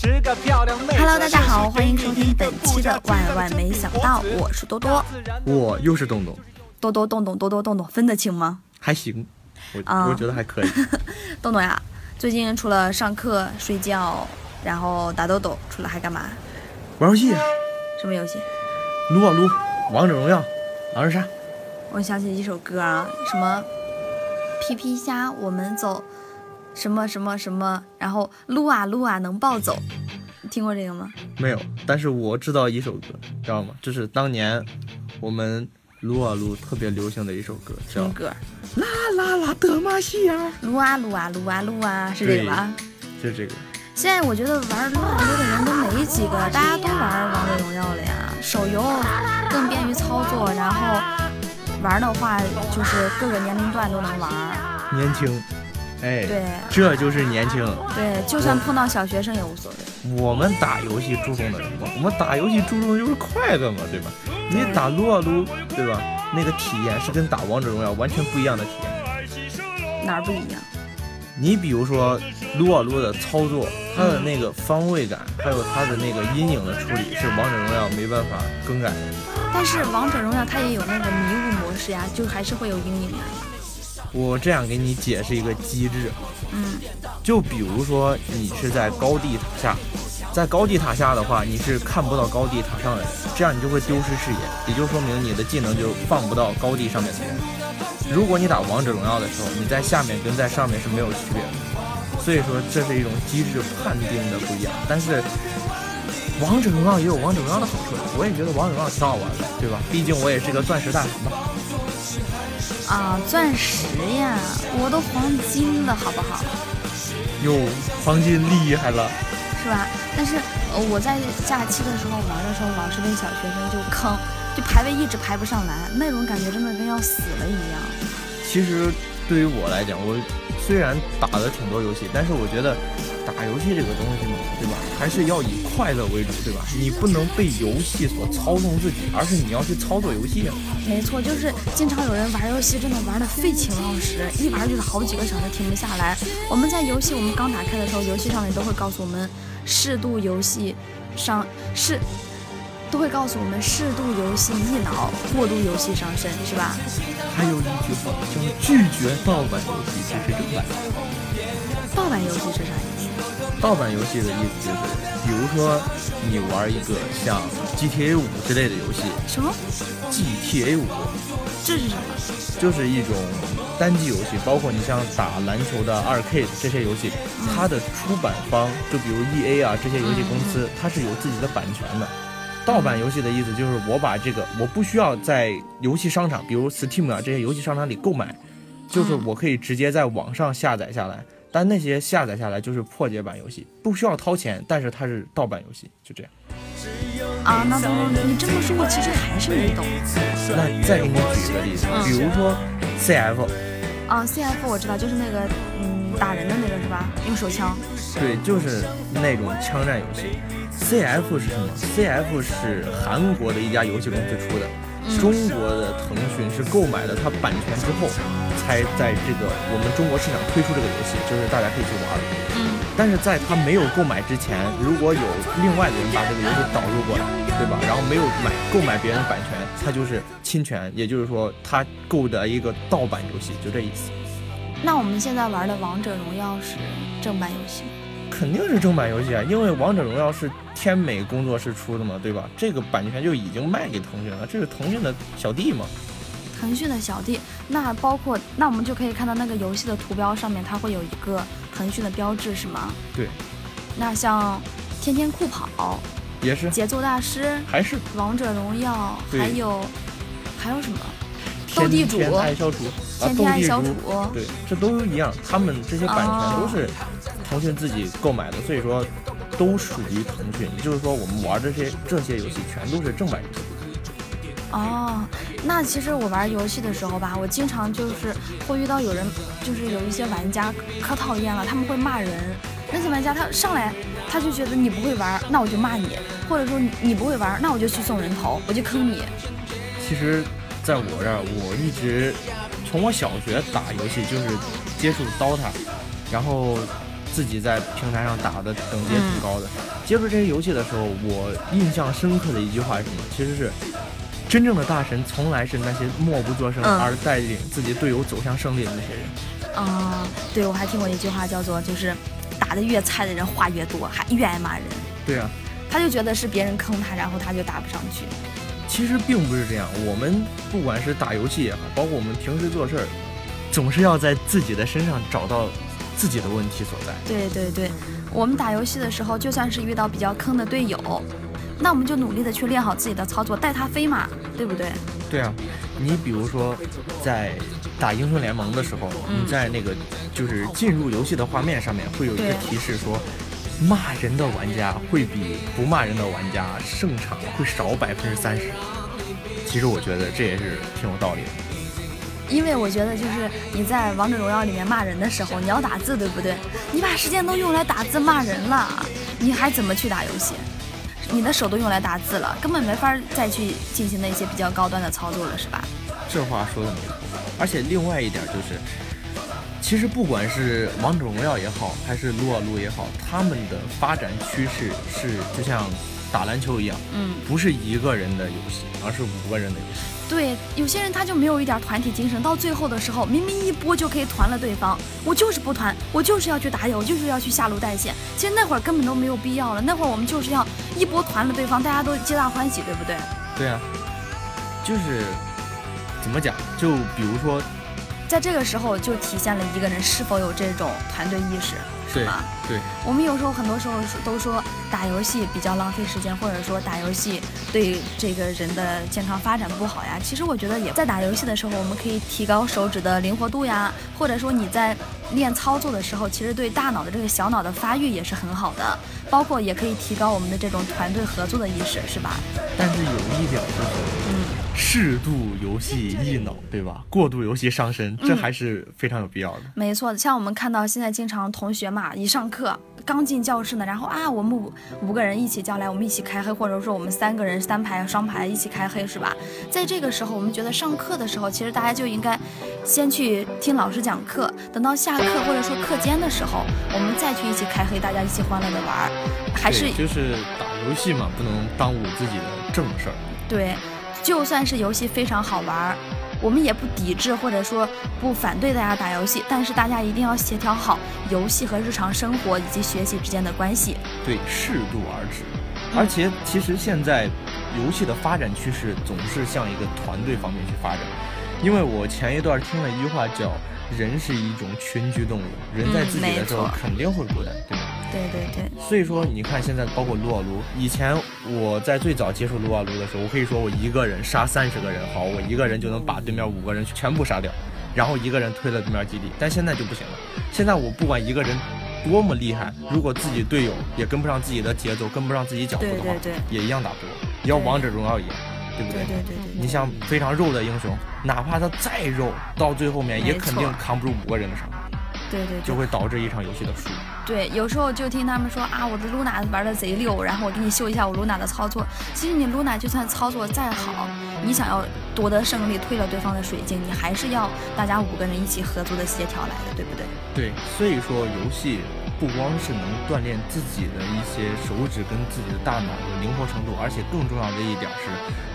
Hello，大家好，欢迎收听本期的《万万没想到》，我是多多。我又是洞洞，多多洞洞多多洞洞分得清吗？还行，我、啊我觉得还可以。洞洞呀，最近除了上课、睡觉，然后打豆豆，除了还干嘛？玩游戏，什么游戏？撸啊撸，王者荣耀，狼人杀，我想起一首歌啊，什么皮皮虾我们走，什么什么什么，然后撸啊撸啊能暴走，听过这个吗？没有，但是我知道一首歌，知道吗？这是当年我们撸啊撸特别流行的一首歌，叫《什么歌？啦啦啦德玛西亚》，撸啊撸啊撸啊撸啊，是这个吧？就是这个。现在我觉得玩撸啊撸的人都没几个，大家都玩王者荣耀了呀。手游更便于操作，然后玩的话就是各个年龄段都能玩。年轻，哎，对这就是年轻。对，就算碰到小学生也无所谓。我们打游戏注重的是什么？我们打游戏注重的就是快乐嘛，对吧？你打撸啊撸，对吧？那个体验是跟打王者荣耀完全不一样的体验。哪儿不一样？你比如说撸啊撸的操作，它的那个方位感，还有它的那个阴影的处理，是王者荣耀没办法更改的。但是王者荣耀它也有那个迷雾模式呀，就还是会有阴影呀。我这样给你解释一个机制，嗯，就比如说你是在高地塔下，在高地塔下的话，你是看不到高地塔上的人，这样你就会丢失视野，也就说明你的技能就放不到高地上面的人。如果你打王者荣耀的时候，你在下面跟在上面是没有区别的，所以说这是一种机制判定的不一样。但是王者荣耀也有王者荣耀的好处，我也觉得王者荣耀挺好玩的，对吧？毕竟我也是个钻石大神嘛。啊，钻石呀，我都黄金了，好不好？哟，黄金厉害了。是吧？但是呃，我在假期的时候玩的时候，老是被小学生就坑，就排位一直排不上来，那种感觉真的跟要死了一样。其实对于我来讲，我虽然打了挺多游戏，但是我觉得打游戏这个东西嘛，对吧？还是要以快乐为主，对吧？你不能被游戏所操纵自己，而是你要去操作游戏啊。没错，就是经常有人玩游戏，真的玩的废寝忘食，一玩就是好几个小时停不下来。我们在游戏我们刚打开的时候，游戏上面都会告诉我们适度游戏伤适。都会告诉我们适度游戏益脑，过度游戏伤身，是吧？还有一句话叫拒绝盗版游戏，支持正版。盗版游戏是啥意思？盗版游戏的意思就是，比如说你玩一个像 GTA 五之类的游戏什么？，GTA 五这是什么？就是一种单机游戏，包括你像打篮球的二 K 这些游戏，它的出版方就比如 EA 啊这些游戏公司，它是有自己的版权的。盗版游戏的意思就是我把这个我不需要在游戏商场，比如 Steam 啊这些游戏商场里购买，就是我可以直接在网上下载下来。但那些下载下来就是破解版游戏，不需要掏钱，但是它是盗版游戏，就这样。啊，那你这么说，我其实还是没懂。那再给你举一个例子，比如说 CF，啊，CF 我知道，就是那个嗯打人的那个是吧？用手枪。对，就是那种枪战游戏。CF 是什么？CF 是韩国的一家游戏公司出的，中国的腾讯是购买了它版权之后，才在这个我们中国市场推出这个游戏，就是大家可以去玩。嗯，但是在它没有购买之前，如果有另外的人把这个游戏导入过来，对吧？然后没有买购买别人的版权，它就是侵权，也就是说他购的一个盗版游戏，就这意思。那我们现在玩的王者荣耀是正版游戏。肯定是正版游戏啊，因为王者荣耀是天美工作室出的嘛，对吧？这个版权就已经卖给腾讯了，这是腾讯的小弟嘛。腾讯的小弟，那包括那我们就可以看到那个游戏的图标上面，它会有一个腾讯的标志，是吗？对。那像天天酷跑、也是，节奏大师、还是王者荣耀，还有还有什么？斗地主天爱消除，啊，天天爱消除，对，这都一样，他们这些版权都是哦腾讯自己购买的，所以说都属于腾讯。也就是说，我们玩这些这些游戏全都是正版游戏。哦，那其实我玩游戏的时候吧，我经常就是会遇到有人，就是有一些玩家可讨厌了，他们会骂人。那些玩家他上来他就觉得你不会玩，那我就骂你，或者说你你不会玩，那我就去送人头，我就坑你。其实，在我这儿，我一直从我小学打游戏就是接触 DOTA，然后自己在平台上打的等级也挺高的。接触这些游戏的时候，我印象深刻的一句话是什么？其实是真正的大神从来是那些默不作声嗯而带领自己队友走向胜利的那些人。啊、对我还听过一句话叫做就是打得越菜的人话越多，还越爱骂人。对啊，他就觉得是别人坑他，然后他就打不上去。其实并不是这样。我们不管是打游戏也好，包括我们平时做事儿，总是要在自己的身上找到自己的问题所在。对对对，我们打游戏的时候，就算是遇到比较坑的队友，那我们就努力的去练好自己的操作，带他飞嘛，对不对？对啊，你比如说在打英雄联盟的时候，嗯你在那个就是进入游戏的画面上面会有一个提示说，骂人的玩家会比不骂人的玩家胜场会少百分之三十。其实我觉得这也是挺有道理的。因为我觉得就是你在王者荣耀里面骂人的时候，你要打字，对不对？你把时间都用来打字骂人了，你还怎么去打游戏？你的手都用来打字了，根本没法再去进行那些比较高端的操作了，是吧？这话说的没错，而且另外一点就是，其实不管是王者荣耀也好，还是撸啊撸也好，他们的发展趋势是就像打篮球一样，嗯，不是一个人的游戏，而是五个人的游戏。对，有些人他就没有一点团体精神，到最后的时候，明明一波就可以团了对方，我就是不团，我就是要去打野，我就是要去下路带线。其实那会儿根本都没有必要了，那会儿我们就是要一波团了对方，大家都皆大欢喜，对不对？对啊，就是怎么讲？就比如说，在这个时候就体现了一个人是否有这种团队意识，是吧？对，我们有时候很多时候都说打游戏比较浪费时间，或者说打游戏对这个人的健康发展不好呀。其实我觉得也在打游戏的时候，我们可以提高手指的灵活度呀，或者说你在练操作的时候，其实对大脑的这个小脑的发育也是很好的，包括也可以提高我们的这种团队合作的意识，是吧？但是有一点就是，嗯，适度游戏益脑，对吧？过度游戏伤身，这嗯还是非常有必要的。没错，像我们看到现在经常同学嘛，一上课刚进教室呢，然后啊，我们五五个人一起叫来，我们一起开黑，或者说我们三个人三排双排一起开黑，是吧？在这个时候，我们觉得上课的时候，其实大家就应该先去听老师讲课，等到下课或者说课间的时候，我们再去一起开黑，大家一起欢乐的玩儿，还是就是打游戏嘛，不能耽误自己的正事儿。对，就算是游戏非常好玩儿，我们也不抵制或者说不反对大家打游戏，但是大家一定要协调好游戏和日常生活以及学习之间的关系。对，适度而止。而且其实现在游戏的发展趋势总是向一个团队方面去发展，因为我前一段听了一句话叫“人是一种群居动物，人在自己的时候肯定会孤单”，对吧？对对对，所以说，你看现在包括撸啊撸，以前我在最早接触撸啊撸的时候，我可以说我一个人杀三十个人，好，我一个人就能把对面五个人全部杀掉，然后一个人推了对面基地。但现在就不行了，现在我不管一个人多么厉害，如果自己队友也跟不上自己的节奏，跟不上自己脚步的话，对对对。也一样打不过，也要王者荣耀一样，对不对？对对对你像非常肉的英雄，哪怕他再肉，到最后面也肯定扛不住五个人的伤害，对对对，就会导致一场游戏的输。对，有时候就听他们说啊，我的露娜玩的贼溜，然后我给你秀一下我露娜的操作。其实你露娜就算操作再好，你想要夺得胜利，推了对方的水晶，你还是要大家五个人一起合作的协调来的，对不对？对，所以说游戏不光是能锻炼自己的一些手指跟自己的大脑的灵活程度，而且更重要的一点是，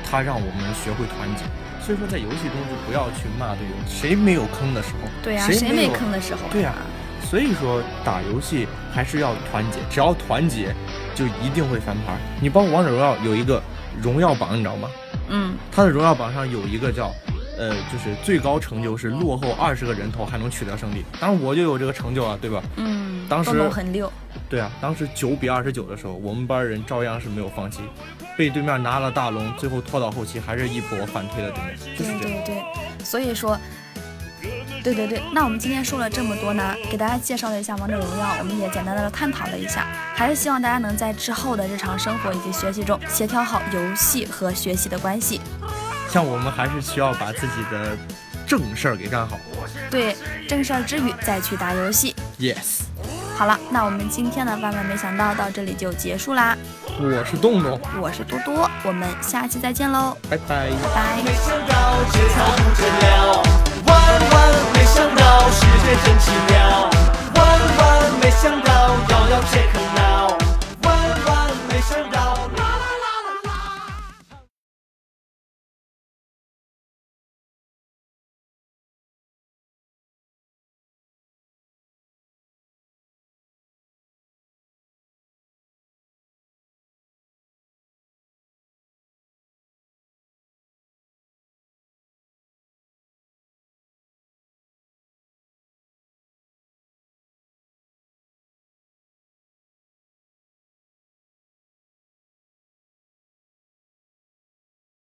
它让我们学会团结。所以说在游戏中就不要去骂队友，谁没有坑的时候？对呀、谁谁没有坑的时候？对呀、所以说打游戏还是要团结，只要团结，就一定会翻盘。你包括王者荣耀有一个荣耀榜，你知道吗？嗯，它的荣耀榜上有一个叫，呃，就是最高成就是落后二十个人头还能取得胜利。当然我就有这个成就啊，对吧？嗯，当时很溜，对啊，当时九比二十九的时候，我们班人照样是没有放弃，被对面拿了大龙，最后拖到后期还是一波反推了对面，就是对这样。对对，所以说，对对对，那我们今天说了这么多呢，给大家介绍了一下王者荣耀，我们也简单的探讨了一下，还是希望大家能在之后的日常生活以及学习中协调好游戏和学习的关系。像我们还是需要把自己的正事儿给干好。对，正事儿之余再去打游戏。Yes，好了，那我们今天的万万没想到到这里就结束啦。我是洞洞，我是多多，我们下期再见喽，拜拜。拜拜。